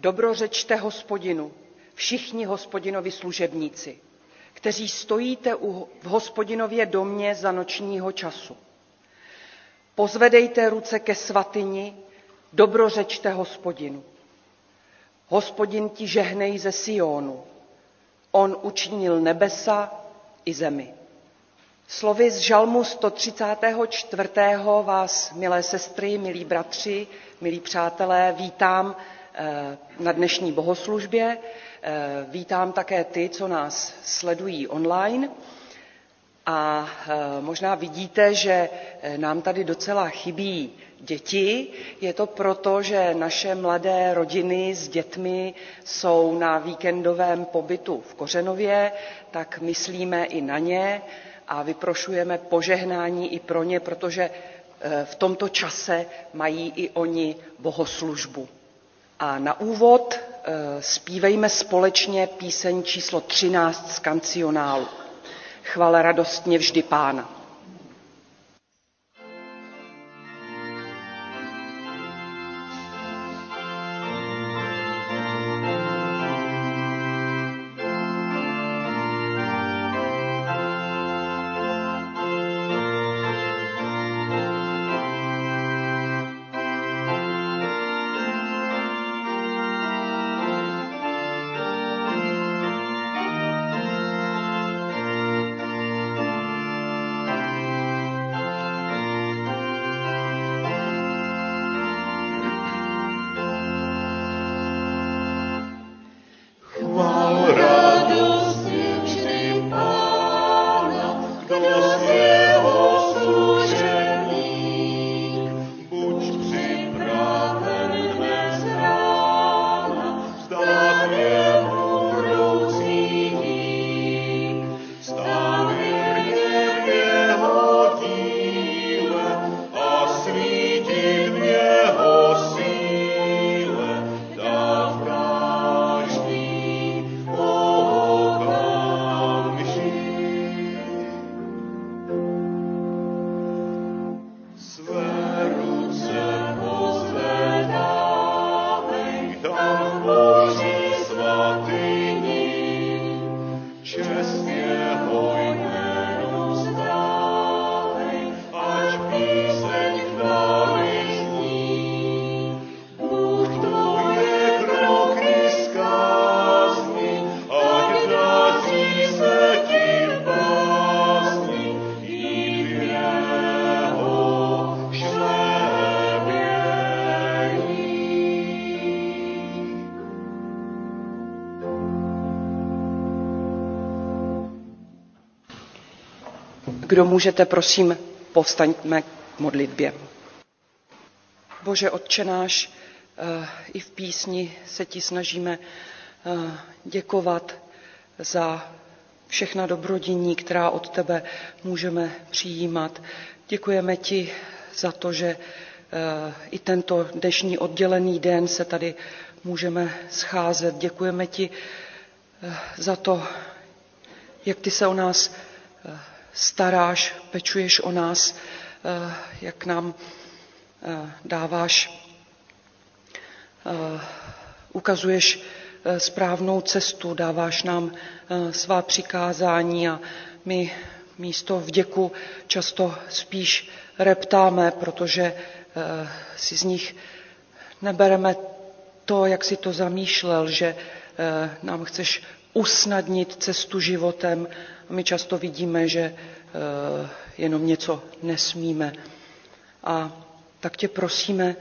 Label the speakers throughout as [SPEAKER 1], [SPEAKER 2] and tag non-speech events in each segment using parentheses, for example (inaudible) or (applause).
[SPEAKER 1] Dobrořečte hospodinu, všichni hospodinovi služebníci, kteří stojíte v hospodinově domě za nočního času. Pozvedejte ruce ke svatyni, dobrořečte hospodinu. Hospodin ti žehnej ze Sionu, on učinil nebesa i zemi. Slovy z žalmu 134. vás, milé sestry, milí bratři, milí přátelé, vítám na dnešní bohoslužbě. Eh, vítám také ty, co nás sledují online. A eh, možná vidíte, že nám tady docela chybí děti. Je to proto, že naše mladé rodiny s dětmi jsou na víkendovém pobytu v Kořenově, tak myslíme i na ně a vyprošujeme požehnání i pro ně, protože eh, v tomto čase mají i oni bohoslužbu. A na úvod eh, zpívejme společně píseň číslo 13 z kancionálu. Chval radostně vždy pána. Kdo můžete, prosím, povstaňme k modlitbě. Bože Otče náš, eh, i v písni se ti snažíme eh, děkovat za všechna dobrodění, která od tebe můžeme přijímat. Děkujeme ti za to, že eh, i tento dnešní oddělený den se tady můžeme scházet. Děkujeme ti za to, jak ty se o nás staráš, pečuješ o nás, eh, jak nám eh, dáváš, eh, ukazuješ správnou cestu, dáváš nám svá přikázání a my místo vděku často spíš reptáme, protože si z nich nebereme to, jak si to zamýšlel, že nám chceš usnadnit cestu životem my často vidíme, že eh, jenom něco nesmíme. A tak tě prosíme,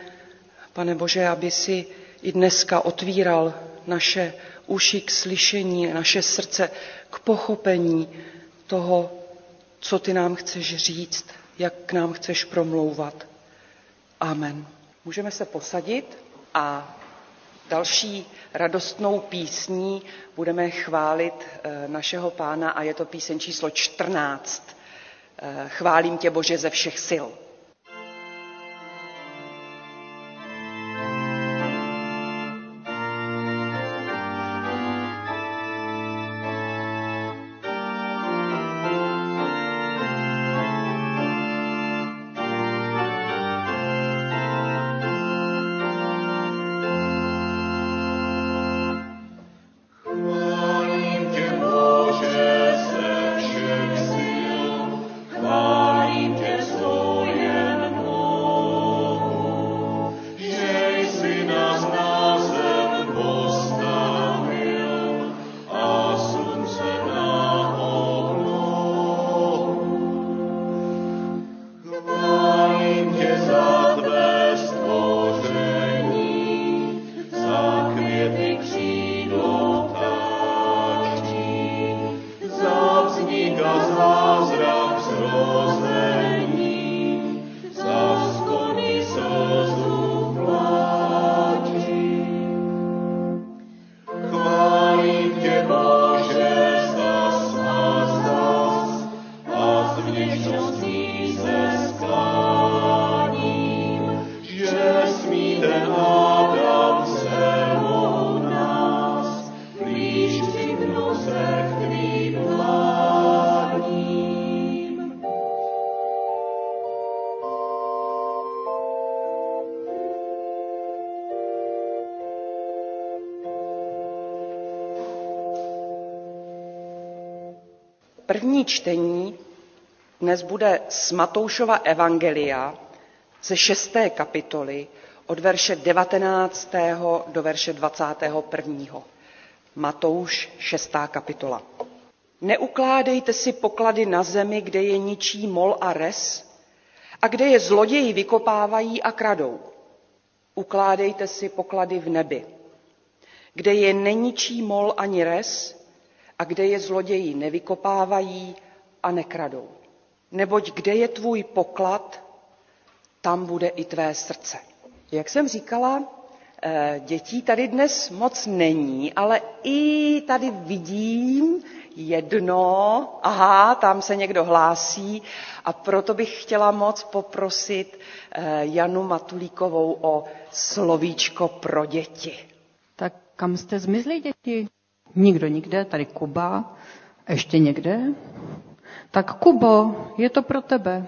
[SPEAKER 1] pane Bože, aby si i dneska otvíral naše uši k slyšení, naše srdce k pochopení toho, co ty nám chceš říct, jak k nám chceš promlouvat. Amen. Můžeme se posadit a Další radostnou písní budeme chválit eh, našeho pána a je to píseň číslo 14. Eh, chválím tě, Bože, ze všech sil. První čtení dnes bude z Matoušova evangelia ze šesté kapitoly od verše 19. do verše 21. Matouš, šestá kapitola. Neukládejte si poklady na zemi, kde je ničí mol a res, a kde je zloději vykopávají a kradou. Ukládejte si poklady v nebi, kde je neničí mol ani res a kde je zloději nevykopávají a nekradou. Neboť kde je tvůj poklad, tam bude i tvé srdce. Jak jsem říkala, eh, dětí tady dnes moc není, ale i tady vidím jedno, aha, tam se někdo hlásí a proto bych chtěla moc poprosit eh, Janu Matulíkovou o slovíčko pro děti.
[SPEAKER 2] Tak kam jste zmizli děti? Nikdo nikde, tady Kuba, ještě někde? Tak Kubo, je to pro tebe.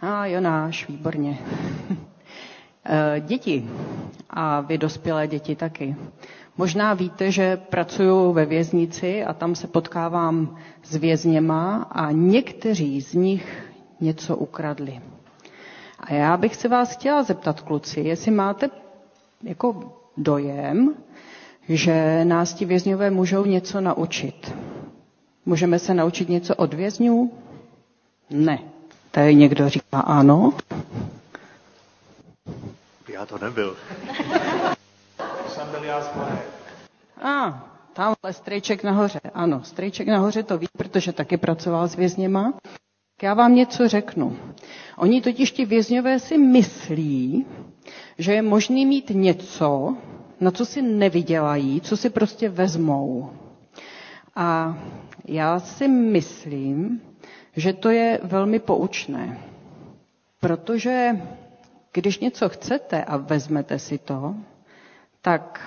[SPEAKER 2] A Jonáš, výborně. (laughs) Eh, děti a vy dospělé děti taky. Možná víte, že pracuji ve věznici a tam se potkávám s vězněma a někteří z nich něco ukradli. A já bych se vás chtěla zeptat, kluci, jestli máte jako dojem, že nás ti vězňové můžou něco naučit. Můžeme se naučit něco od vězňů? Ne. Tady někdo říká ano.
[SPEAKER 3] Já to nebyl.
[SPEAKER 2] jsem byl já A, tamhle strejček nahoře. Ano, strejček nahoře to ví, protože taky pracoval s vězněma. Já vám něco řeknu. Oni totiž ti vězňové si myslí, že je možný mít něco, na co si nevydělají, co si prostě vezmou. A já si myslím, že to je velmi poučné. Protože když něco chcete a vezmete si to, tak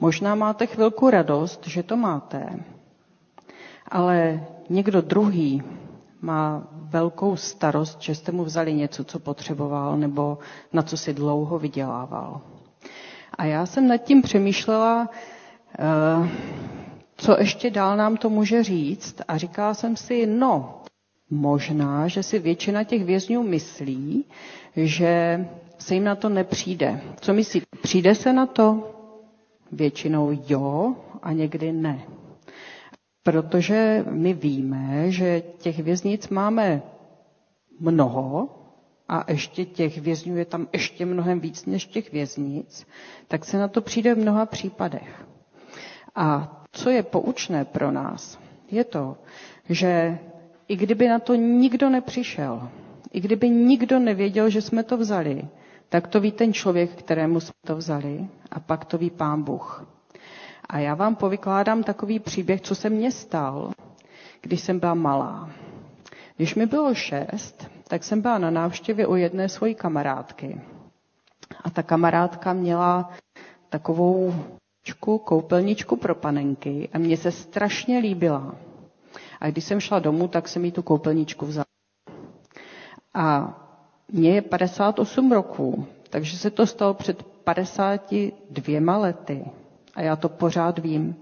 [SPEAKER 2] možná máte chvilku radost, že to máte, ale někdo druhý má velkou starost, že jste mu vzali něco, co potřeboval nebo na co si dlouho vydělával. A já jsem nad tím přemýšlela, eh, co ještě dál nám to může říct a říkala jsem si, no, možná, že si většina těch vězňů myslí, že se jim na to nepřijde. Co myslí? Přijde se na to? Většinou jo a někdy ne. Protože my víme, že těch věznic máme mnoho a ještě těch vězňů je tam ještě mnohem víc než těch věznic, tak se na to přijde v mnoha případech. A co je poučné pro nás, je to, že i kdyby na to nikdo nepřišel, i kdyby nikdo nevěděl, že jsme to vzali, tak to ví ten člověk, kterému jsme to vzali a pak to ví pán Bůh. A já vám povykládám takový příběh, co se mně stal, když jsem byla malá. Když mi bylo šest, tak jsem byla na návštěvě u jedné svojí kamarádky. A ta kamarádka měla takovou koupelničku pro panenky a mně se strašně líbila. A když jsem šla domů, tak jsem jí tu koupelničku vzala. A mně je 58 roků, takže se to stalo před 52 lety. A já to pořád vím.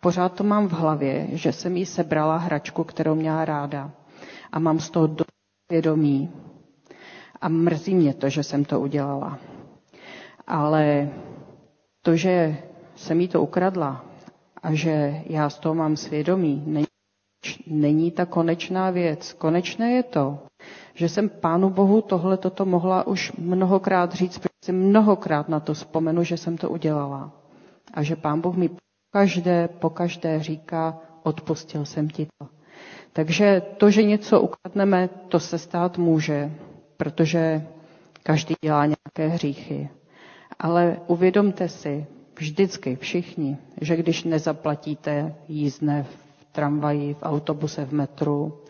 [SPEAKER 2] Pořád to mám v hlavě, že jsem jí sebrala hračku, kterou měla ráda. A mám z toho do vědomí. A mrzí mě to, že jsem to udělala. Ale to, že jsem jí to ukradla a že já z toho mám svědomí, není, ta konečná věc. Konečné je to, že jsem Pánu Bohu tohle toto mohla už mnohokrát říct, protože si mnohokrát na to vzpomenu, že jsem to udělala. A že Pán Bůh mi každé, po každé říká, odpustil jsem ti to. Takže to, že něco ukradneme, to se stát může, protože každý dělá nějaké hříchy. Ale uvědomte si, vždycky všichni, že když nezaplatíte jízdné v tramvaji, v autobuse, v metru,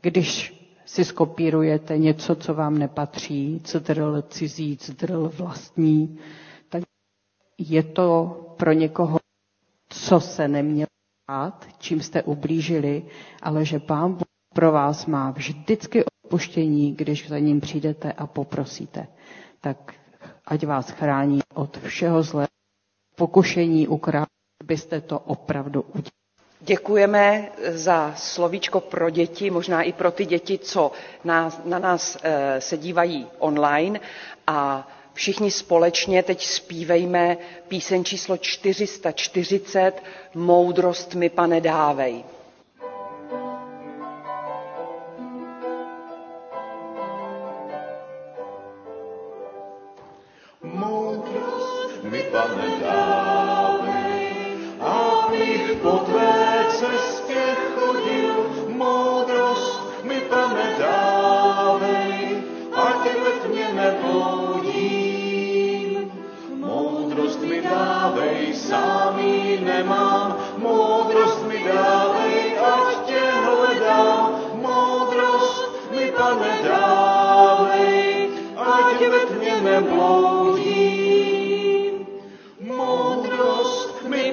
[SPEAKER 2] když si skopírujete něco, co vám nepatří, cdrl cizí, cdrl vlastní, tak je to pro někoho, co se nemělo stát, čím jste ublížili, ale že Pán Bůh pro vás má vždycky odpuštění, když za ním přijdete a poprosíte. Tak ať vás chrání od všeho zlého, pokušení ukrát, byste to opravdu udělali.
[SPEAKER 1] Děkujeme za slovíčko pro děti, možná i pro ty děti, co nás, na nás eh, se dívají online a všichni společně teď zpívejme píseň číslo 440 Moudrost mi, pane, dávej.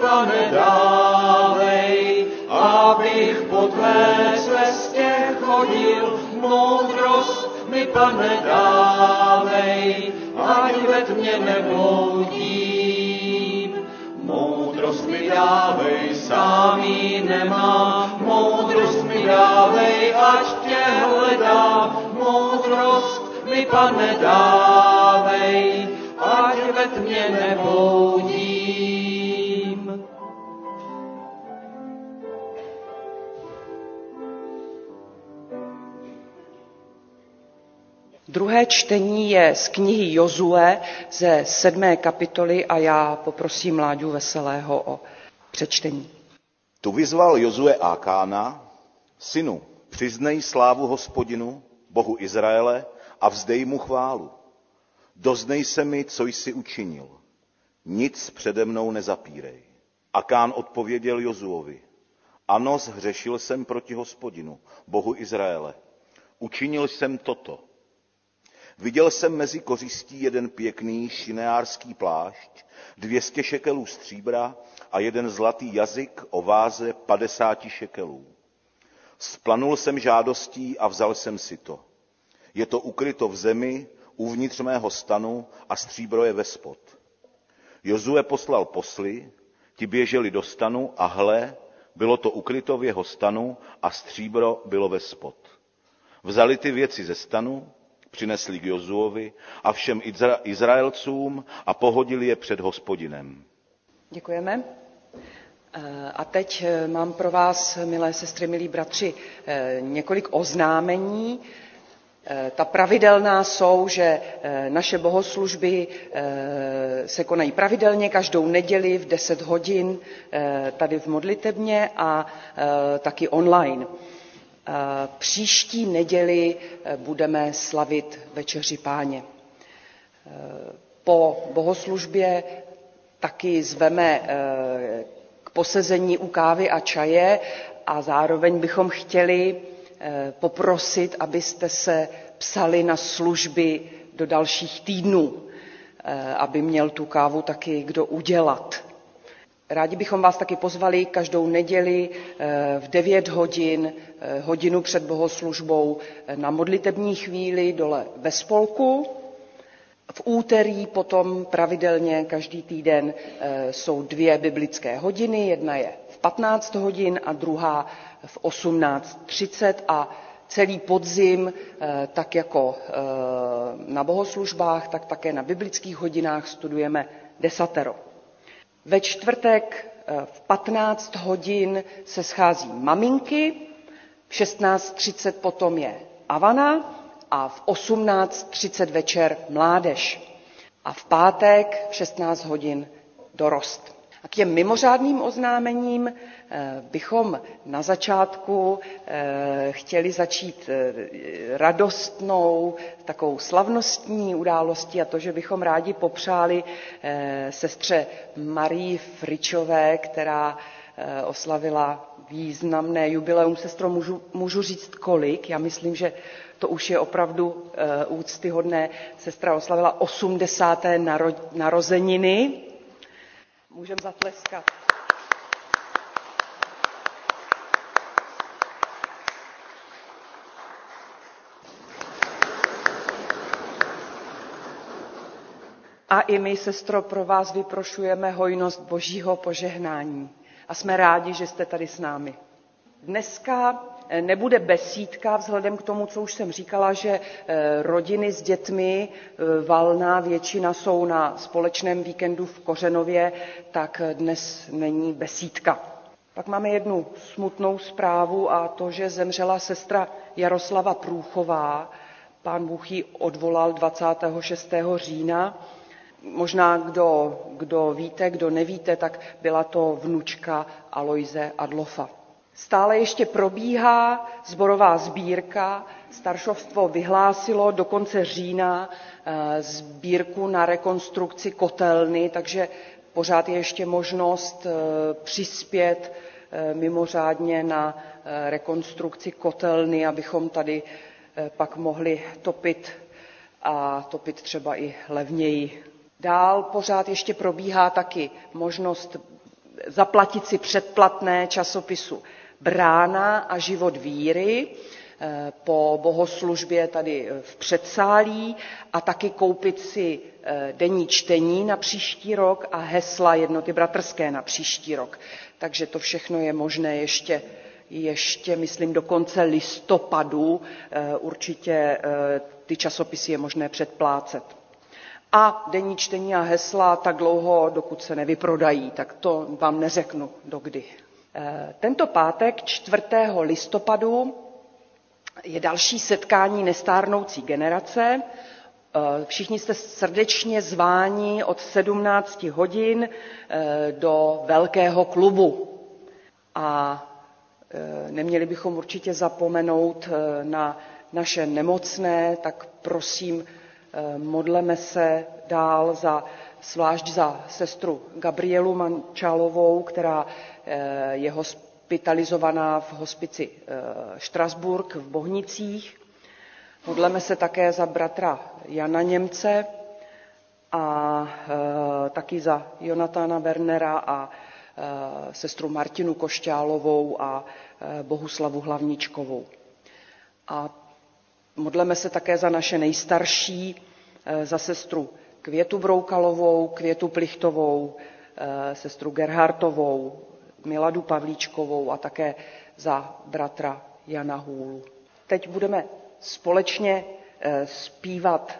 [SPEAKER 3] Pane, dávej, abych po tvé cestě chodil. Moudrost mi, pane, dávej, ať ve tmě nebloudím. Moudrost mi dávej, sám ji nemám. Moudrost mi dávej, ať tě hledám. Moudrost mi, pane, dávej, ať ve tmě nebloudím.
[SPEAKER 1] Druhé čtení je z knihy Jozue ze sedmé kapitoly a já poprosím Láďu Veselého o přečtení.
[SPEAKER 3] Tu vyzval Jozue Ákána, synu, přiznej slávu hospodinu, Bohu Izraele, a vzdej mu chválu. Doznej se mi, co jsi učinil. Nic přede mnou nezapírej. Akán odpověděl Jozuovi. Ano, zhřešil jsem proti hospodinu, Bohu Izraele. Učinil jsem toto. Viděl jsem mezi kořistí jeden pěkný šineárský plášť, 200 šekelů stříbra a jeden zlatý jazyk o váze 50 šekelů. Splanul jsem žádostí a vzal jsem si to. Je to ukryto v zemi, uvnitř mého stanu a stříbro je ve spod. Jozue poslal posly, ti běželi do stanu a hle, bylo to ukryto v jeho stanu a stříbro bylo ve spod. Vzali ty věci ze stanu, přinesli k Jozuovi a všem Izra- Izraelcům a pohodili je před hospodinem.
[SPEAKER 1] Děkujeme. Eh, A teď eh, mám pro vás, milé sestry, milí bratři, eh, několik oznámení. Ta pravidelná jsou, že naše bohoslužby se konají pravidelně každou neděli v 10 hodin tady v modlitebně a taky online. Eh, Příští neděli eh, budeme slavit Večeři páně. Po bohoslužbě taky zveme eh, k posezení u kávy a čaje a zároveň bychom chtěli eh, poprosit, abyste se psali na služby do dalších týdnů, eh, aby měl tu kávu taky kdo udělat. Rádi bychom vás taky pozvali každou neděli eh, v 9 hodin, eh, hodinu před bohoslužbou, eh, na modlitební chvíli dole ve spolku. V úterý potom pravidelně každý týden jsou dvě biblické hodiny, jedna je v 15 hodin a druhá v 18.30 a celý podzim, tak jako na bohoslužbách, tak také na biblických hodinách studujeme desatero. Ve čtvrtek eh, v 15 hodin se schází maminky, v 16.30 potom je Avana a v 18.30 večer mládež. A v pátek v 16 hodin dorost. A k těm mimořádným oznámením eh, bychom na začátku eh, chtěli začít eh, radostnou, takovou slavnostní událostí a to, že bychom rádi popřáli sestře Marii Fričové, která oslavila významné jubileum. Sestro, můžu, můžu říct kolik? Já myslím, že to už je opravdu úctyhodné. Sestra oslavila 80. Naro, narozeniny. Můžeme zatleskat. A i my, sestro, pro vás vyprošujeme hojnost božího požehnání. a jsme rádi, že jste tady s námi. Dneska nebude besídka vzhledem k tomu, co už jsem říkala, že eh, rodiny s dětmi, eh, valná většina jsou na společném víkendu v Kořenově, tak dnes není besídka. Pak máme jednu smutnou zprávu a to, že zemřela sestra Jaroslava Průchová. Pán Bůh ji odvolal 26. října možná kdo, kdo víte, kdo nevíte, tak byla to vnučka Aloise Adlofa. Stále ještě probíhá zborová sbírka. Staršovstvo vyhlásilo do konce října eh, sbírku na rekonstrukci kotelny, takže pořád je ještě možnost eh, přispět eh, mimořádně na rekonstrukci kotelny, abychom tady pak mohli topit a topit třeba i levněji Dál pořád ještě probíhá taky možnost zaplatit si předplatné časopisu Brána a život víry eh, po bohoslužbě tady v předsálí a taky koupit si eh, denní čtení na příští rok a hesla jednoty bratrské na příští rok. Takže to všechno je možné ještě, ještě myslím, do konce listopadu. Eh, určitě ty časopisy je možné předplácet a denní čtení a hesla tak dlouho, dokud se nevyprodají. Tak to vám neřeknu dokdy. Eh, tento pátek 4. listopadu je další setkání nestárnoucí generace. Eh, všichni jste srdečně zváni od 17 hodin eh, do velkého klubu. A neměli bychom určitě zapomenout na naše nemocné, tak prosím, modleme se dál za, zvlášť za sestru Gabrielu Mančalovou, která eh, je hospitalizovaná v hospici Štrasburg eh, v Bohnicích. Modleme se také za bratra Jana Němce a taky za Jonatána Wernera a sestru Martinu Košťálovou a Bohuslavu Hlavničkovou. A modleme se také za naše nejstarší Eh, za sestru Květu Broukalovou, Květu Plichtovou, eh, sestru Gerhartovou, Miladu Pavlíčkovou a také za bratra Jana Hůlu. Teď budeme společně eh, zpívat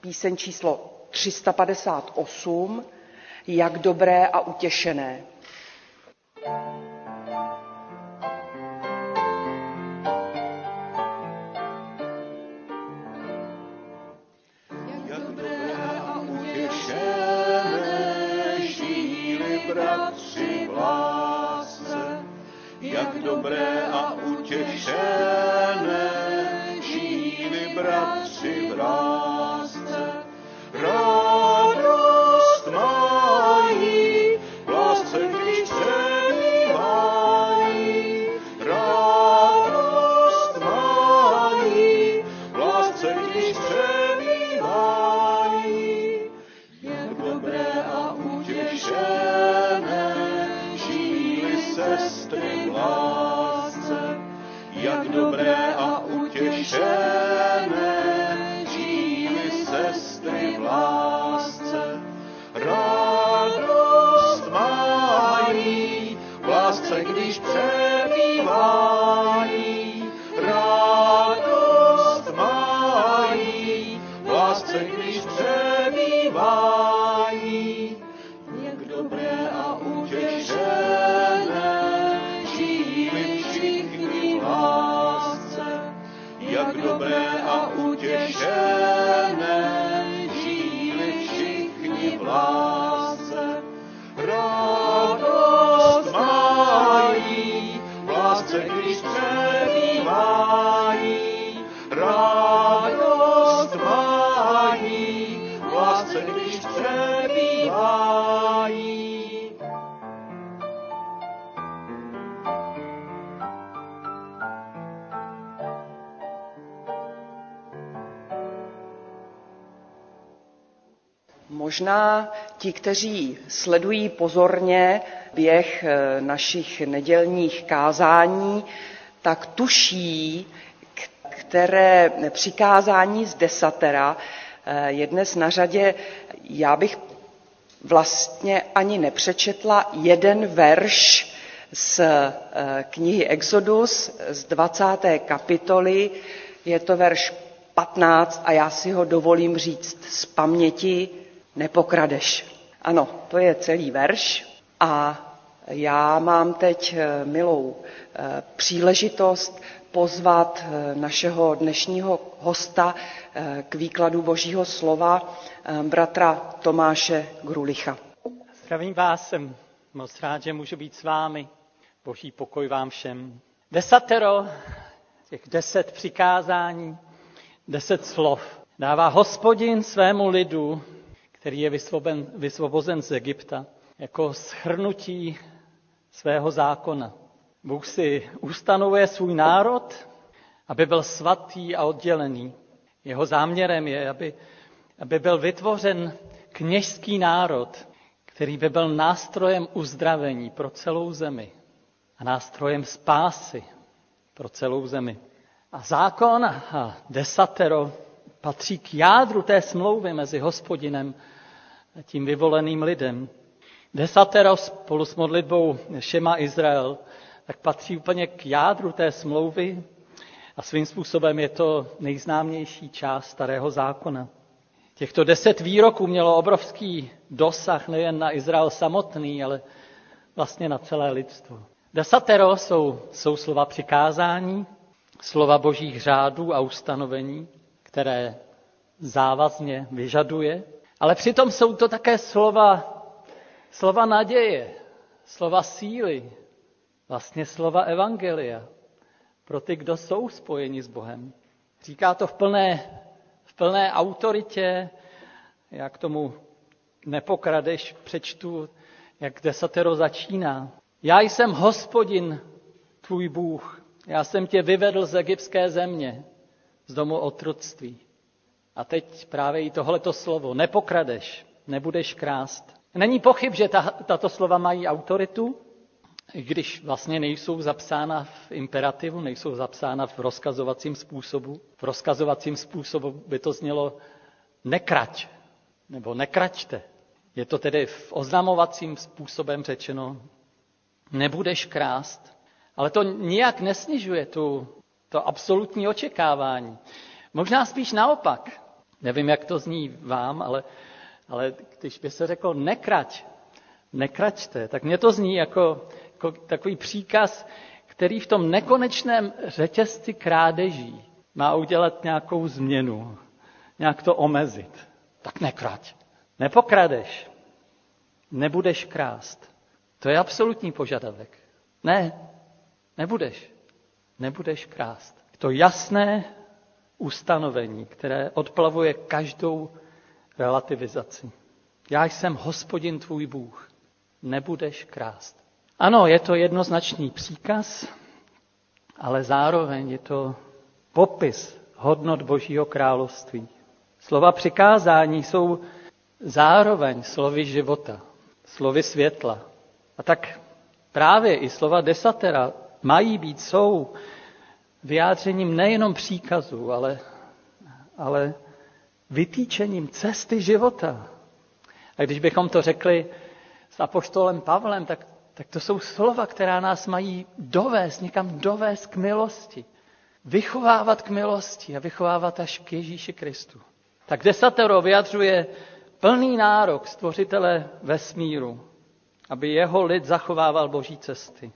[SPEAKER 1] píseň číslo 358, Jak dobré a utěšené.
[SPEAKER 3] Dobré a utěšené, žíli bratři v
[SPEAKER 1] Možná ti, kteří sledují pozorně běh eh, našich nedělních kázání, tak tuší, které přikázání z desatera eh, je dnes na řadě. Já bych vlastně ani nepřečetla jeden verš z eh, knihy Exodus z 20. kapitoly. Je to verš 15 a já si ho dovolím říct z paměti, nepokradeš. Ano, to je celý verš a já mám teď eh, milou eh, příležitost pozvat našeho dnešního hosta k výkladu Božího slova, bratra Tomáše Grulicha.
[SPEAKER 4] Zdravím vás, jsem moc rád, že můžu být s vámi. Boží pokoj vám všem. Desatero, těch deset přikázání, deset slov dává hospodin svému lidu, který je vysvoben, vysvobozen z Egypta, jako schrnutí svého zákona. Bůh si ustanovuje svůj národ, aby byl svatý a oddělený. Jeho záměrem je, aby, aby byl vytvořen kněžský národ, který by byl nástrojem uzdravení pro celou zemi a nástrojem spásy pro celou zemi. A zákon a desatero patří k jádru té smlouvy mezi hospodinem a tím vyvoleným lidem. Desatero spolu s modlitbou Šema Izrael tak patří úplně k jádru té smlouvy a svým způsobem je to nejznámější část starého zákona. Těchto deset výroků mělo obrovský dosah nejen na Izrael samotný, ale vlastně na celé lidstvo. Desatero jsou, jsou slova přikázání, slova božích řádů a ustanovení, které závazně vyžaduje, ale přitom jsou to také slova, slova naděje, slova síly, vlastně slova evangelia pro ty, kdo jsou spojeni s Bohem. Říká to v plné, v plné autoritě, jak tomu nepokradeš, přečtu, jak desatero začíná. Já jsem hospodin, tvůj Bůh. Já jsem tě vyvedl z egyptské země, z domu otroctví. A teď právě i tohleto slovo. Nepokradeš, nebudeš krást. Není pochyb, že ta, tato slova mají autoritu, když vlastně nejsou zapsána v imperativu, nejsou zapsána v rozkazovacím způsobu. V rozkazovacím způsobu by to znělo nekrať, nebo nekraťte. Je to tedy v oznamovacím způsobem řečeno, nebudeš krást. Ale to nijak nesnižuje tu, to absolutní očekávání. Možná spíš naopak. Nevím, jak to zní vám, ale, ale když by se řekl nekrať, nekraťte, tak mě to zní jako, jako takový příkaz, který v tom nekonečném řetězci krádeží má udělat nějakou změnu, nějak to omezit. Tak nekrať. Nepokradeš. Nebudeš krást. To je absolutní požadavek. Ne, nebudeš. Nebudeš krást. To jasné ustanovení, které odplavuje každou relativizaci. Já jsem hospodin tvůj Bůh. Nebudeš krást. Ano, je to jednoznačný příkaz, ale zároveň je to popis hodnot Božího království. Slova přikázání jsou zároveň slovy života, slovy světla. A tak právě i slova desatera mají být, jsou vyjádřením nejenom příkazů, ale, ale vytýčením cesty života. A když bychom to řekli s apoštolem Pavlem, tak, tak to jsou slova, která nás mají dovést, někam dovést k milosti. Vychovávat k milosti a vychovávat až k Ježíši Kristu. Tak desatero vyjadřuje plný nárok stvořitele vesmíru, aby jeho lid zachovával boží cesty.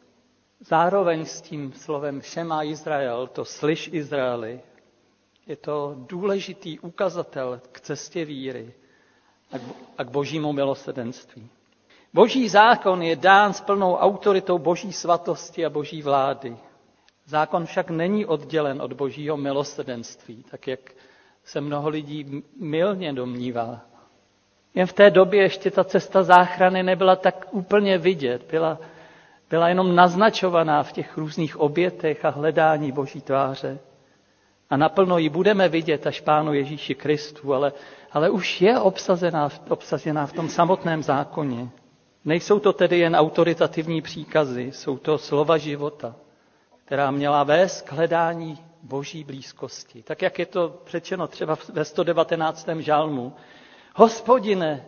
[SPEAKER 4] Zároveň s tím slovem Šema Izrael, to slyš Izraeli, je to důležitý ukazatel k cestě víry a k božímu milosedenství. Boží zákon je dán s plnou autoritou boží svatosti a boží vlády. Zákon však není oddělen od božího milosedenství, tak jak se mnoho lidí milně domnívá. Jen v té době ještě ta cesta záchrany nebyla tak úplně vidět, byla, byla jenom naznačovaná v těch různých obětech a hledání Boží tváře. A naplno ji budeme vidět až Pánu Ježíši Kristu, ale, ale už je obsazená, obsazená v tom samotném zákoně. Nejsou to tedy jen autoritativní příkazy, jsou to slova života, která měla vést k hledání boží blízkosti. Tak jak je to řečeno třeba ve 119. žalmu. Hospodine,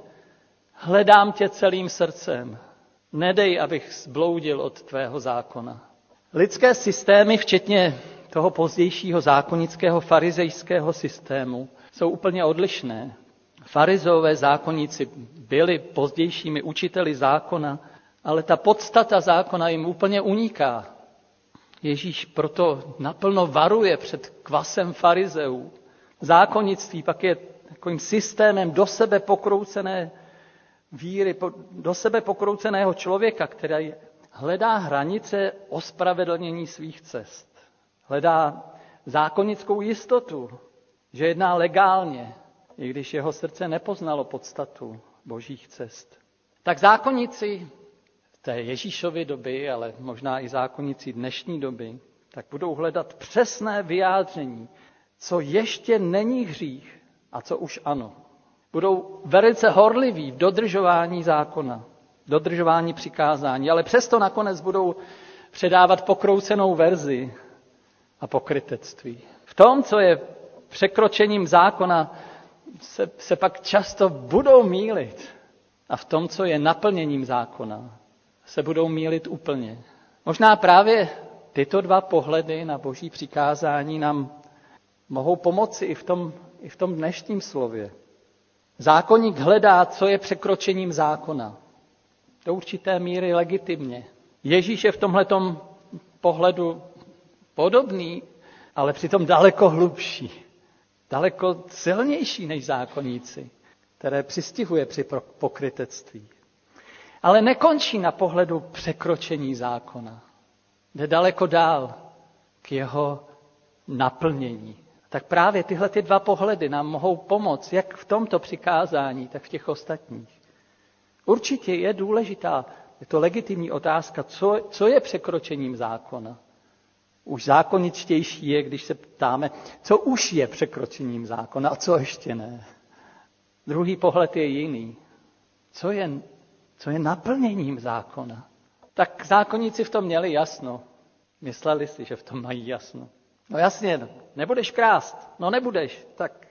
[SPEAKER 4] hledám tě celým srdcem. Nedej, abych zbloudil od tvého zákona. Lidské systémy, včetně toho pozdějšího zákonického farizejského systému, jsou úplně odlišné. Farizové zákonníci byli pozdějšími učiteli zákona, ale ta podstata zákona jim úplně uniká. Ježíš proto naplno varuje před kvasem farizeů. Zákonnictví pak je takovým systémem do sebe pokroucené víry, do sebe pokrouceného člověka, který hledá hranice ospravedlnění svých cest. Hledá zákonnickou jistotu, že jedná legálně, i když jeho srdce nepoznalo podstatu božích cest. Tak zákonníci té Ježíšovy doby, ale možná i zákonníci dnešní doby, tak budou hledat přesné vyjádření, co ještě není hřích a co už ano. Budou velice horliví v dodržování zákona, dodržování přikázání, ale přesto nakonec budou předávat pokroucenou verzi a pokrytectví. V tom, co je překročením zákona, se, se pak často budou mílit. A v tom, co je naplněním zákona, se budou mílit úplně. Možná právě tyto dva pohledy na boží přikázání nám mohou pomoci i v tom, i v tom dnešním slově. Zákonník hledá, co je překročením zákona. Do určité míry legitimně. Ježíš je v tomhletom pohledu podobný, ale přitom daleko hlubší. Daleko silnější než zákonníci, které přistihuje při pokrytectví. Ale nekončí na pohledu překročení zákona. Jde daleko dál k jeho naplnění. Tak právě tyhle ty dva pohledy nám mohou pomoct, jak v tomto přikázání, tak v těch ostatních. Určitě je důležitá, je to legitimní otázka, co, co je překročením zákona. Už zákoničtější je, když se ptáme, co už je překročením zákona a co ještě ne. Druhý pohled je jiný. Co je, co je naplněním zákona? Tak zákonníci v tom měli jasno. Mysleli si, že v tom mají jasno. No jasně, nebudeš krást. No nebudeš, tak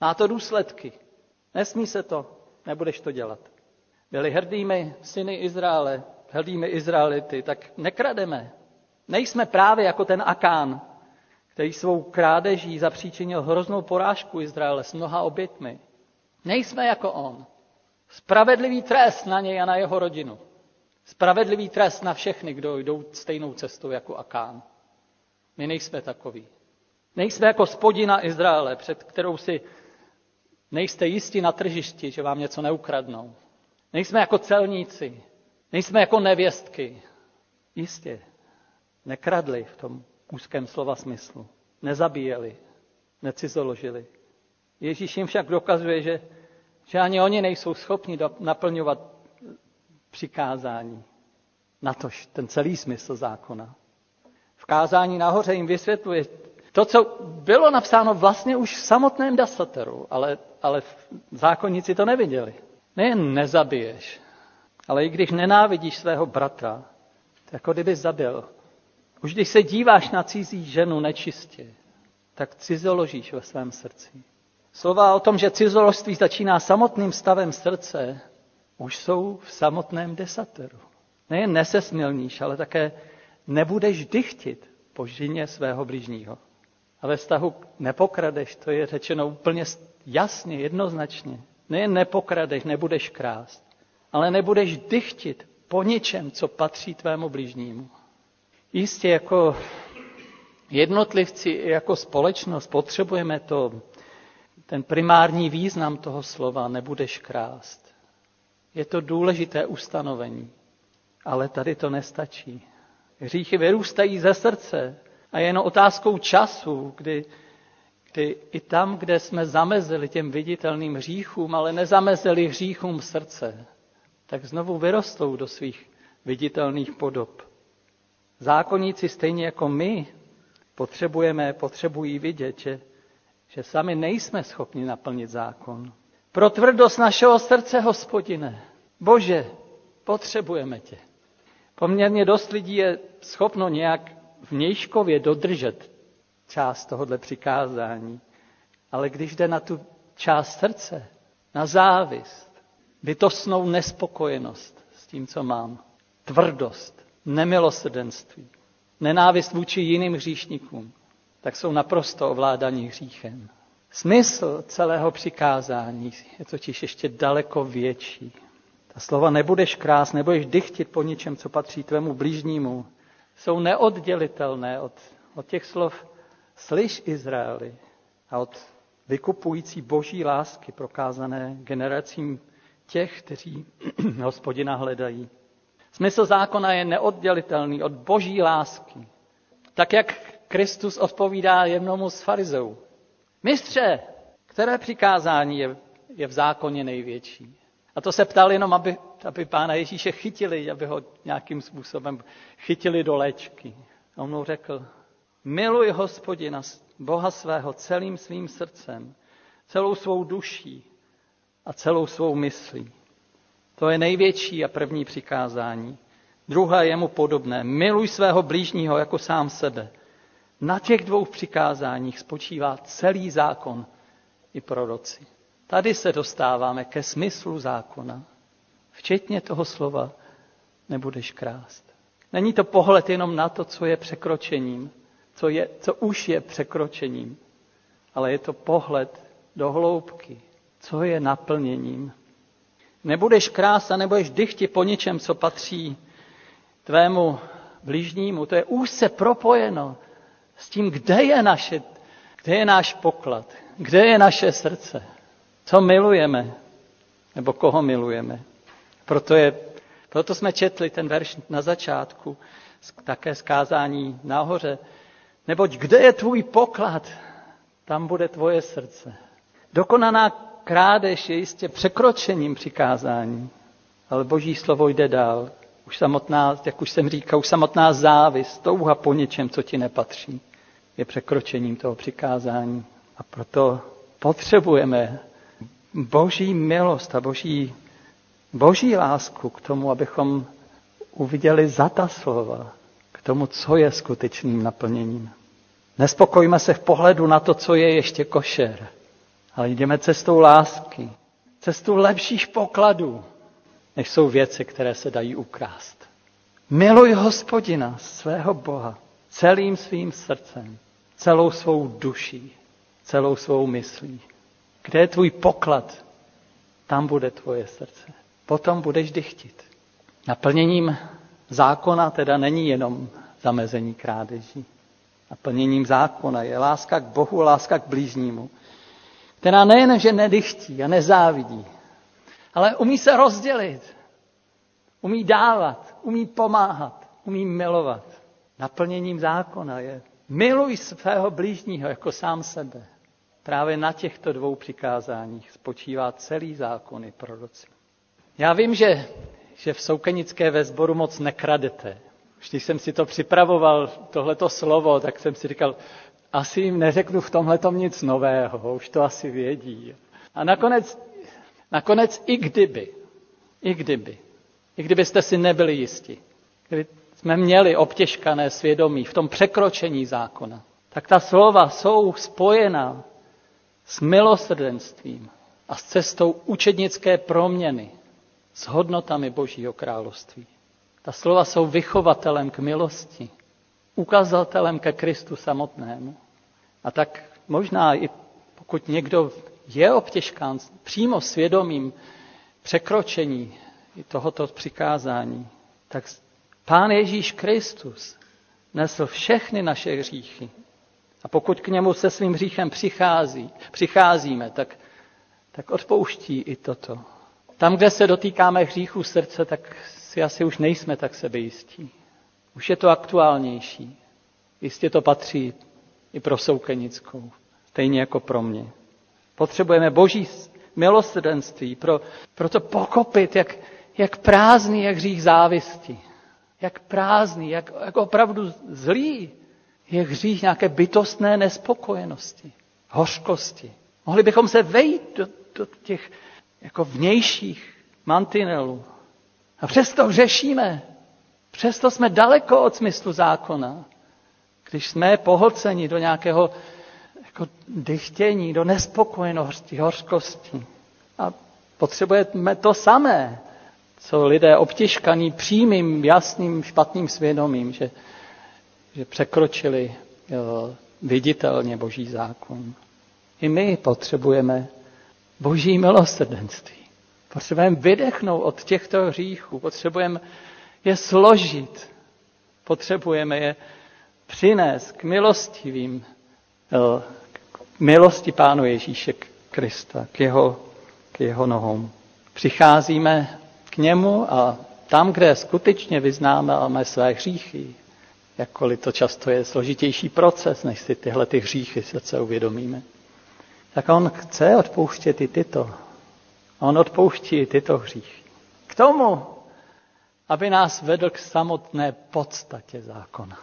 [SPEAKER 4] má to důsledky. Nesmí se to, nebudeš to dělat. Byli hrdými syny Izraele, hrdými Izraelity, tak nekrademe. Nejsme právě jako ten Akán, který svou krádeží zapříčinil hroznou porážku Izraele s mnoha obětmi. Nejsme jako on. Spravedlivý trest na něj a na jeho rodinu. Spravedlivý trest na všechny, kdo jdou stejnou cestou jako Akán. My nejsme takoví. Nejsme jako spodina Izraele, před kterou si nejste jistí na tržišti, že vám něco neukradnou. Nejsme jako celníci, nejsme jako nevěstky. Jistě, nekradli v tom úzkém slova smyslu, nezabíjeli, necizoložili. Ježíš jim však dokazuje, že, že ani oni nejsou schopni naplňovat přikázání. Natož ten celý smysl zákona. V kázání nahoře jim vysvětluje to, co bylo napsáno vlastně už v samotném dasateru, ale, ale zákonníci to neviděli. Nejen nezabiješ, ale i když nenávidíš svého bratra, jako kdyby zabil. Už když se díváš na cizí ženu nečistě, tak cizoložíš ve svém srdci. Slova o tom, že cizoložství začíná samotným stavem srdce, už jsou v samotném desateru. Nejen nesesmělníš, ale také nebudeš dychtit po žině svého blížního. A ve vztahu nepokradeš, to je řečeno úplně jasně, jednoznačně. Nejen nepokradeš, nebudeš krást, ale nebudeš dychtit po ničem, co patří tvému blížnímu. Jistě jako jednotlivci jako společnost potřebujeme to, ten primární význam toho slova nebudeš krást. Je to důležité ustanovení, ale tady to nestačí. Hříchy vyrůstají ze srdce a je jen otázkou času, kdy, kdy i tam, kde jsme zamezili těm viditelným hříchům, ale nezamezili hříchům srdce, tak znovu vyrostou do svých viditelných podob. Zákonníci stejně jako my potřebujeme, potřebují vidět, že, že sami nejsme schopni naplnit zákon. Pro tvrdost našeho srdce, hospodine, Bože, potřebujeme tě. Poměrně dost lidí je schopno nějak vnějškově dodržet část tohohle přikázání. Ale když jde na tu část srdce, na závist, bytostnou nespokojenost s tím, co mám, tvrdost, nemilosrdenství, nenávist vůči jiným hříšníkům, tak jsou naprosto ovládaní hříchem. Smysl celého přikázání je totiž ještě daleko větší. Ta slova nebudeš krás, nebudeš dychtit po ničem, co patří tvému blížnímu, jsou neoddělitelné od, od těch slov slyš Izraeli a od vykupující boží lásky prokázané generacím těch, kteří (clears throat) hospodina hledají. Smysl zákona je neoddělitelný od boží lásky. Tak jak Kristus odpovídá jednomu z farizeů. Mistře, které přikázání je, je v zákoně největší? A to se ptal jenom, aby, aby pána Ježíše chytili, aby ho nějakým způsobem chytili do léčky. A on mu řekl, miluj hospodina, Boha svého celým svým srdcem, celou svou duší a celou svou myslí. To je největší a první přikázání. Druhé je mu podobné. Miluj svého blížního jako sám sebe. Na těch dvou přikázáních spočívá celý zákon i proroci. Tady se dostáváme ke smyslu zákona, včetně toho slova nebudeš krást. Není to pohled jenom na to, co je překročením, co, je, co už je překročením, ale je to pohled do hloubky, co je naplněním. Nebudeš krást a nebudeš dychti po ničem, co patří tvému blížnímu. To je úzce propojeno s tím, kde je, naše, kde je náš poklad, kde je naše srdce, co milujeme, nebo koho milujeme. Proto, je, proto jsme četli ten verš na začátku, také zkázání nahoře. Neboť kde je tvůj poklad, tam bude tvoje srdce. Dokonaná krádež je jistě překročením přikázání, ale boží slovo jde dál. Už samotná, jak už jsem říkal, už samotná závist, touha po něčem, co ti nepatří, je překročením toho přikázání. A proto potřebujeme boží milost a boží, boží lásku k tomu, abychom uviděli za ta slova, k tomu, co je skutečným naplněním. Nespokojíme se v pohledu na to, co je ještě košer, ale jdeme cestou lásky, cestou lepších pokladů, než jsou věci, které se dají ukrást. Miluj hospodina, svého Boha, celým svým srdcem, celou svou duší, celou svou myslí. Kde je tvůj poklad, tam bude tvoje srdce. Potom budeš dychtit. Naplněním zákona teda není jenom zamezení krádeží. Naplněním zákona je láska k Bohu, láska k blížnímu, která nejen, že nedychtí a nezávidí, ale umí se rozdělit, umí dávat, umí pomáhat, umí milovat. Naplněním zákona je miluj svého blížního jako sám sebe. Právě na těchto dvou přikázáních spočívá celý zákon i proroci. Já vím, že, že v Soukenické ve sboru moc nekradete. Když jsem si to připravoval, tohleto slovo, tak jsem si říkal, asi jim neřeknu v tomhle nic nového, už to asi vědí. A nakonec, nakonec i kdyby, i kdyby, i kdybyste si nebyli jisti, kdyby jsme měli obtěžkané svědomí v tom překročení zákona, tak ta slova jsou spojená s milosrdenstvím a s cestou učednické proměny, s hodnotami Božího království. Ta slova jsou vychovatelem k milosti, ukazatelem ke Kristu samotnému. A tak možná i pokud někdo je obtěžkán přímo svědomím překročení tohoto přikázání, tak Pán Ježíš Kristus nesl všechny naše hříchy. A pokud k němu se svým hříchem přichází, přicházíme, tak, tak odpouští i toto. Tam, kde se dotýkáme hříchu srdce, tak si asi už nejsme tak sebejistí. Už je to aktuálnější. Jistě to patří i pro Soukenickou, stejně jako pro mě. Potřebujeme boží milosrdenství pro, pro to pokopit, jak, jak prázdný je hřích závisti. Jak prázdný, jak, jak opravdu zlý je hřích nějaké bytostné nespokojenosti, hořkosti. Mohli bychom se vejít do, do těch jako vnějších mantinelů. A přesto řešíme. Přesto jsme daleko od smyslu zákona. Když jsme pohlceni do nějakého jako dychtění, do nespokojenosti, hořkosti. A potřebujeme to samé, Jsou lidé obtěžkaní přímým, jasným, špatným svědomím, že, že překročili viditelně boží zákon. I my potřebujeme boží milosrdenství. Potřebujeme vydechnout od těchto hříchů, potřebujeme je složit, potřebujeme je přinést k milostivým, k milosti Pánu Ježíše Krista, k jeho, k jeho nohou. Přicházíme k němu a tam, kde skutečně vyznáme své hříchy, jakkoliv to často je složitější proces, než si tyhle ty hříchy se uvědomíme, tak on chce odpouštět i tyto. On odpouští i tyto hříchy. K tomu, aby nás vedl k samotné podstatě zákona.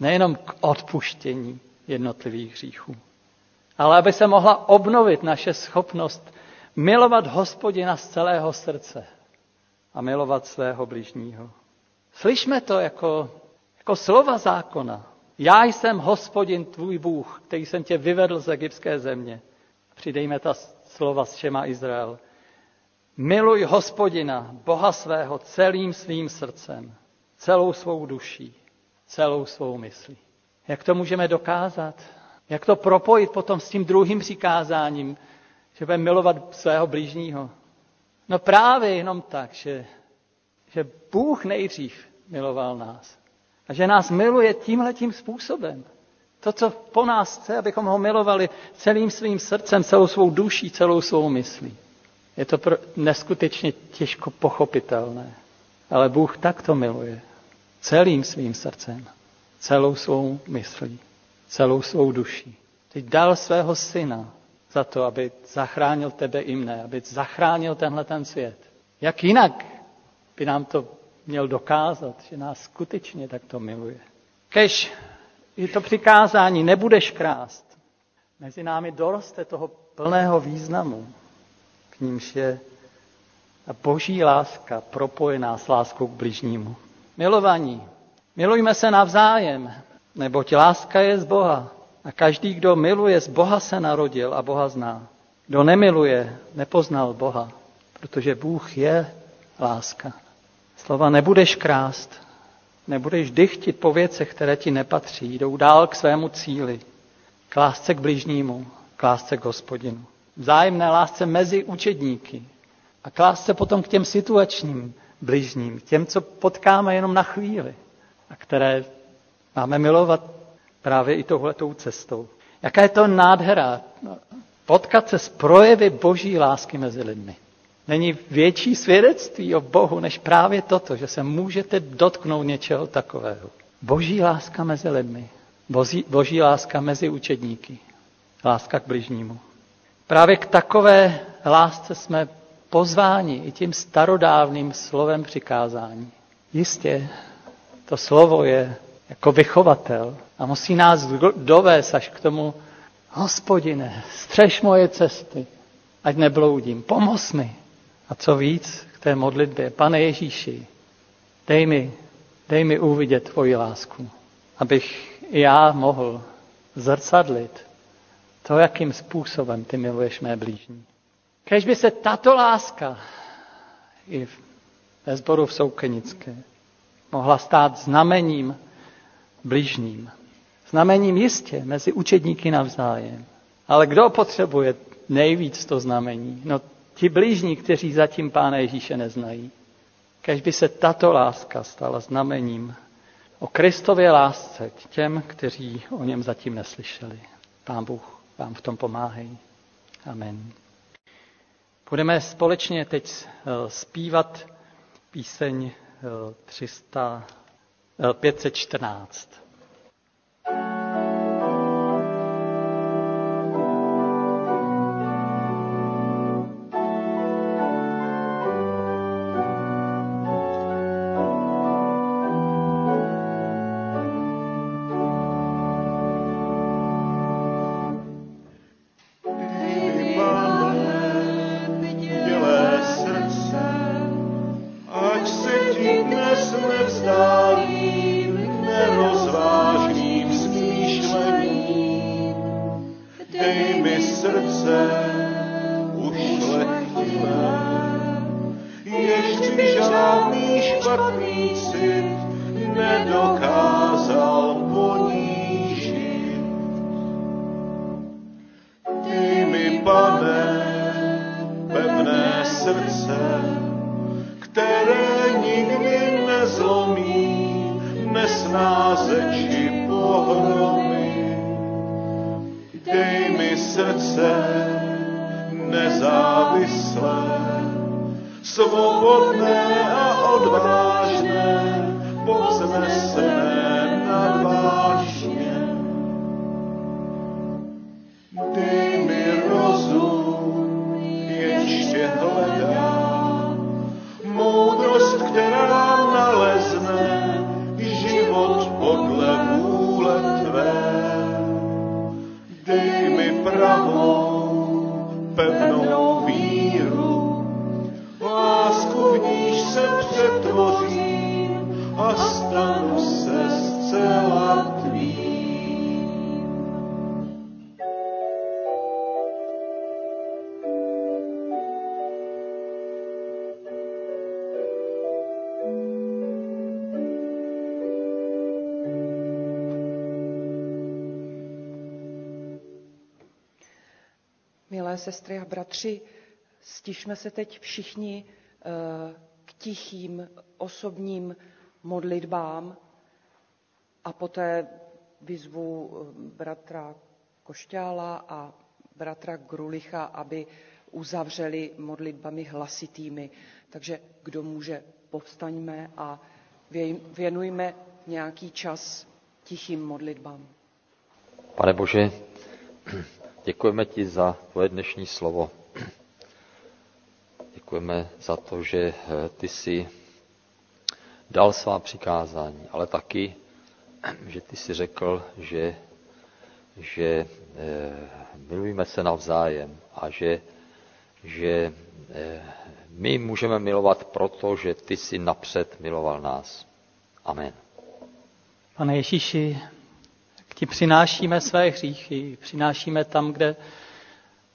[SPEAKER 4] Nejenom k odpuštění jednotlivých hříchů, ale aby se mohla obnovit naše schopnost milovat hospodina z celého srdce a milovat svého bližního. Slyšme to jako, jako slova zákona. Já jsem hospodin tvůj Bůh, který jsem tě vyvedl z egyptské země. Přidejme ta slova z Šema Izrael. Miluj hospodina, Boha svého, celým svým srdcem, celou svou duší, celou svou myslí. Jak to můžeme dokázat? Jak to propojit potom s tím druhým přikázáním, že budeme milovat svého blížního? No právě jenom tak, že, že Bůh nejdřív miloval nás. A že nás miluje tímhletím způsobem. To, co po nás chce, abychom ho milovali celým svým srdcem, celou svou duší, celou svou myslí. Je to pro, neskutečně těžko pochopitelné. Ale Bůh takto miluje. Celým svým srdcem, celou svou myslí, celou svou duší. Teď dal svého syna za to, aby zachránil tebe i mne, aby zachránil tenhle ten svět. Jak jinak by nám to měl dokázat, že nás skutečně takto miluje. Kež je to přikázání, nebudeš krást. Mezi námi doroste toho plného významu, k nímž je ta boží láska propojená s láskou k bližnímu. Milovaní, milujme se navzájem, neboť láska je z Boha. A každý, kdo miluje, z Boha se narodil a Boha zná. Kdo nemiluje, nepoznal Boha, protože Bůh je láska. Slova nebudeš krást, nebudeš dychtit po věcech, které ti nepatří, jdou dál k svému cíli, k lásce k bližnímu, k lásce k hospodinu. Vzájemné lásce mezi učedníky a k lásce potom k těm situačním bližním, těm, co potkáme jenom na chvíli a které máme milovat právě i touhletou cestou. Jaká je to nádhera potkat se s projevy boží lásky mezi lidmi. Není větší svědectví o Bohu, než právě toto, že se můžete dotknout něčeho takového. Boží láska mezi lidmi, boží, boží láska mezi učedníky, láska k bližnímu. Právě k takové lásce jsme pozváni i tím starodávným slovem přikázání. Jistě, to slovo je jako vychovatel a musí nás dovést až k tomu, hospodine, střež moje cesty, ať nebloudím, pomoz mi, a co víc k té modlitbě, pane Ježíši, dej mi, dej mi uvidět tvoji lásku, abych i já mohl zrcadlit to, jakým způsobem ty miluješ mé blížní. Kež by se tato láska i ve sboru v Soukenické mohla stát znamením blížním. Znamením jistě mezi učedníky navzájem. Ale kdo potřebuje nejvíc to znamení? No Ti blížní, kteří zatím Pána Ježíše neznají. Kež by se tato láska stala znamením o Kristově lásce těm, kteří o něm zatím neslyšeli. Pán Bůh vám v tom pomáhají. Amen. Budeme společně teď eh, zpívat píseň 300, eh, 514.
[SPEAKER 3] srdce, které nikdy nezlomí nesnáze či pohromy. Dej mi srdce nezávislé, svobodné a odvážné, povznesené
[SPEAKER 1] sestry a bratři, stižme se teď všichni eh, k tichým osobním modlitbám a poté vyzvu eh, bratra Košťála a bratra Grulicha, aby uzavřeli modlitbami hlasitými. Takže kdo může, povstaňme a věnujme nějaký čas tichým modlitbám.
[SPEAKER 5] Pane Bože, děkujeme ti za tvoje dnešní slovo. Děkujeme za to, že eh, ty jsi dal svá přikázání, ale taky, že ty jsi řekl, že, že eh, milujeme se navzájem a že, že eh, my můžeme milovat proto, že ty jsi napřed miloval nás. Amen.
[SPEAKER 4] Pane Ježíši, ti přinášíme své hříchy, přinášíme tam, kde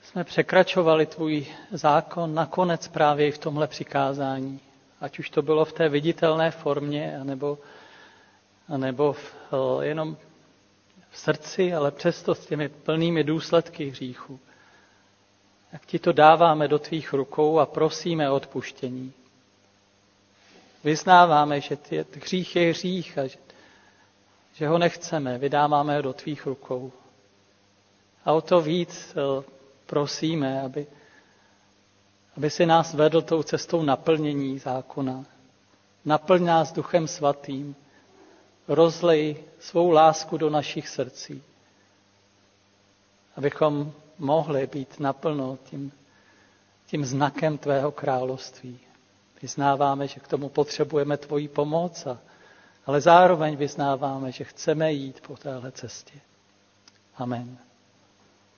[SPEAKER 4] jsme překračovali tvůj zákon, nakonec právě i v tomhle přikázání. Ať už to bylo v té viditelné formě, anebo, anebo v, eh, jenom v srdci, ale přesto s těmi plnými důsledky hříchu. Jak ti to dáváme do tvých rukou a prosíme o odpuštění. Vyznáváme, že ty, hřích je hřích a že, že ho nechceme, vydáváme ho do tvých rukou. A o to víc eh, prosíme, aby, aby si nás vedl tou cestou naplnění zákona. Naplň nás duchem svatým. Rozlej svou lásku do našich srdcí. Abychom mohli být naplno tím, tím znakem tvého království. Vyznáváme, že k tomu potřebujeme tvoji pomoc, a, ale zároveň vyznáváme, že chceme jít po téhle cestě. Amen.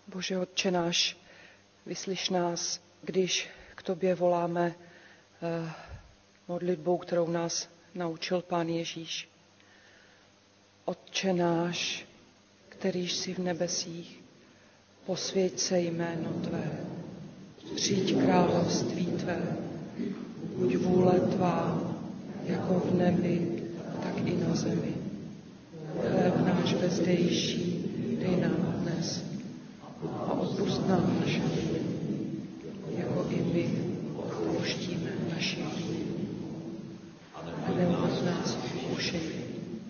[SPEAKER 1] Bože Otče náš, vyslyš nás, když k Tobě voláme eh, modlitbou, kterou nás naučil Pán Ježíš. Otče náš, kterýž jsi v nebesích, posvěť se jméno Tvé, přijď království Tvé, buď vůle Tvá, jako v nebi, i na zemi. Chléb náš bezdejší, dej nám dnes a odpust nám naše viny, jako i my odpouštíme našim vinům. A neuvod nás pokušení,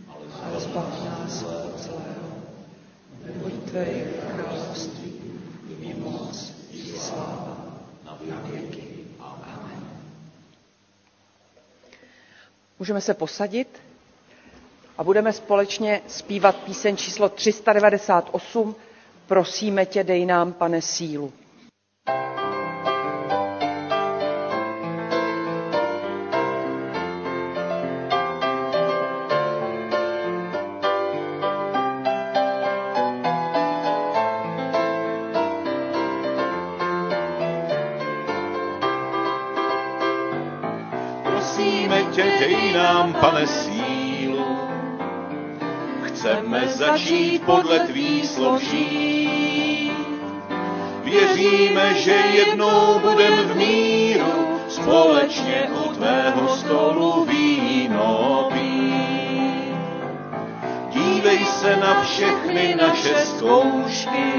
[SPEAKER 1] ale zbav nás od zlého. Neboť Tvé je království, i moc, i sláva, na věky. Amen. Můžeme se posadit a budeme společně zpívat píseň číslo 398 Prosíme tě, dej nám, pane, sílu.
[SPEAKER 3] Prosíme tě, dej nám, pane, sílu. Chceme začít podle tvý složí. Věříme, že jednou budem v míru společně u tvého stolu víno pít. Dívej se na všechny naše zkoušky,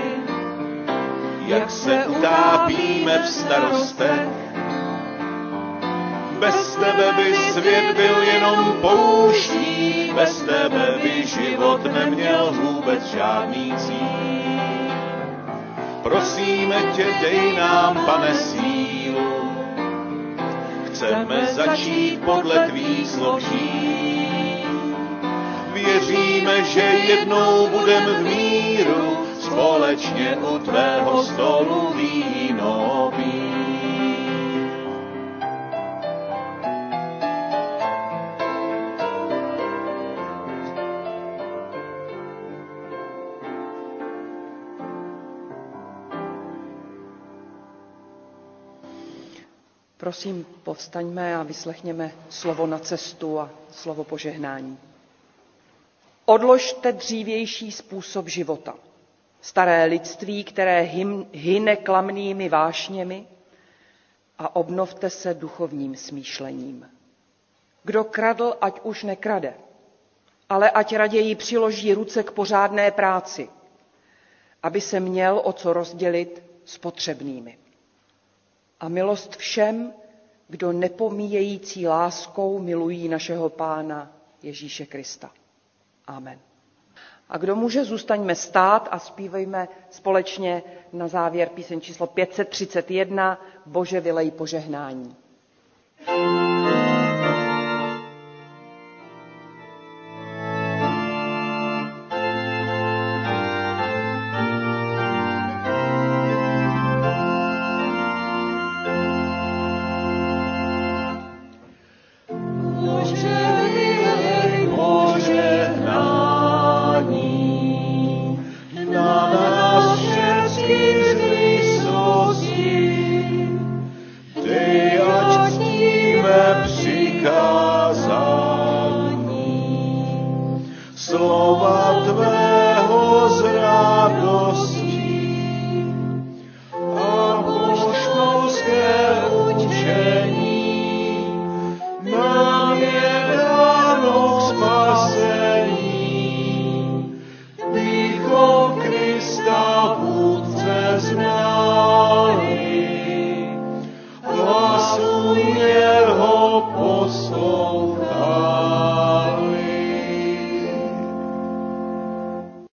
[SPEAKER 3] jak se utápíme v starostech bez tebe by svět byl jenom pouští, bez tebe by život neměl vůbec žádný cíl. Prosíme tě, dej nám, pane, sílu, chceme začít podle tvých slov Věříme, že jednou budeme v míru, společně u tvého stolu víno
[SPEAKER 1] Prosím, povstaňme a vyslechněme slovo na cestu a slovo požehnání. Odložte dřívější způsob života, staré lidství, které hyne klamnými vášněmi a obnovte se duchovním smýšlením. Kdo kradl, ať už nekrade, ale ať raději přiloží ruce k pořádné práci, aby se měl o co rozdělit s potřebnými a milost všem, kdo nepomíjející láskou milují našeho Pána Ježíše Krista. Amen. A kdo může, zůstaňme stát a zpívejme společně na závěr píseň číslo 531 Bože vylej požehnání. thank you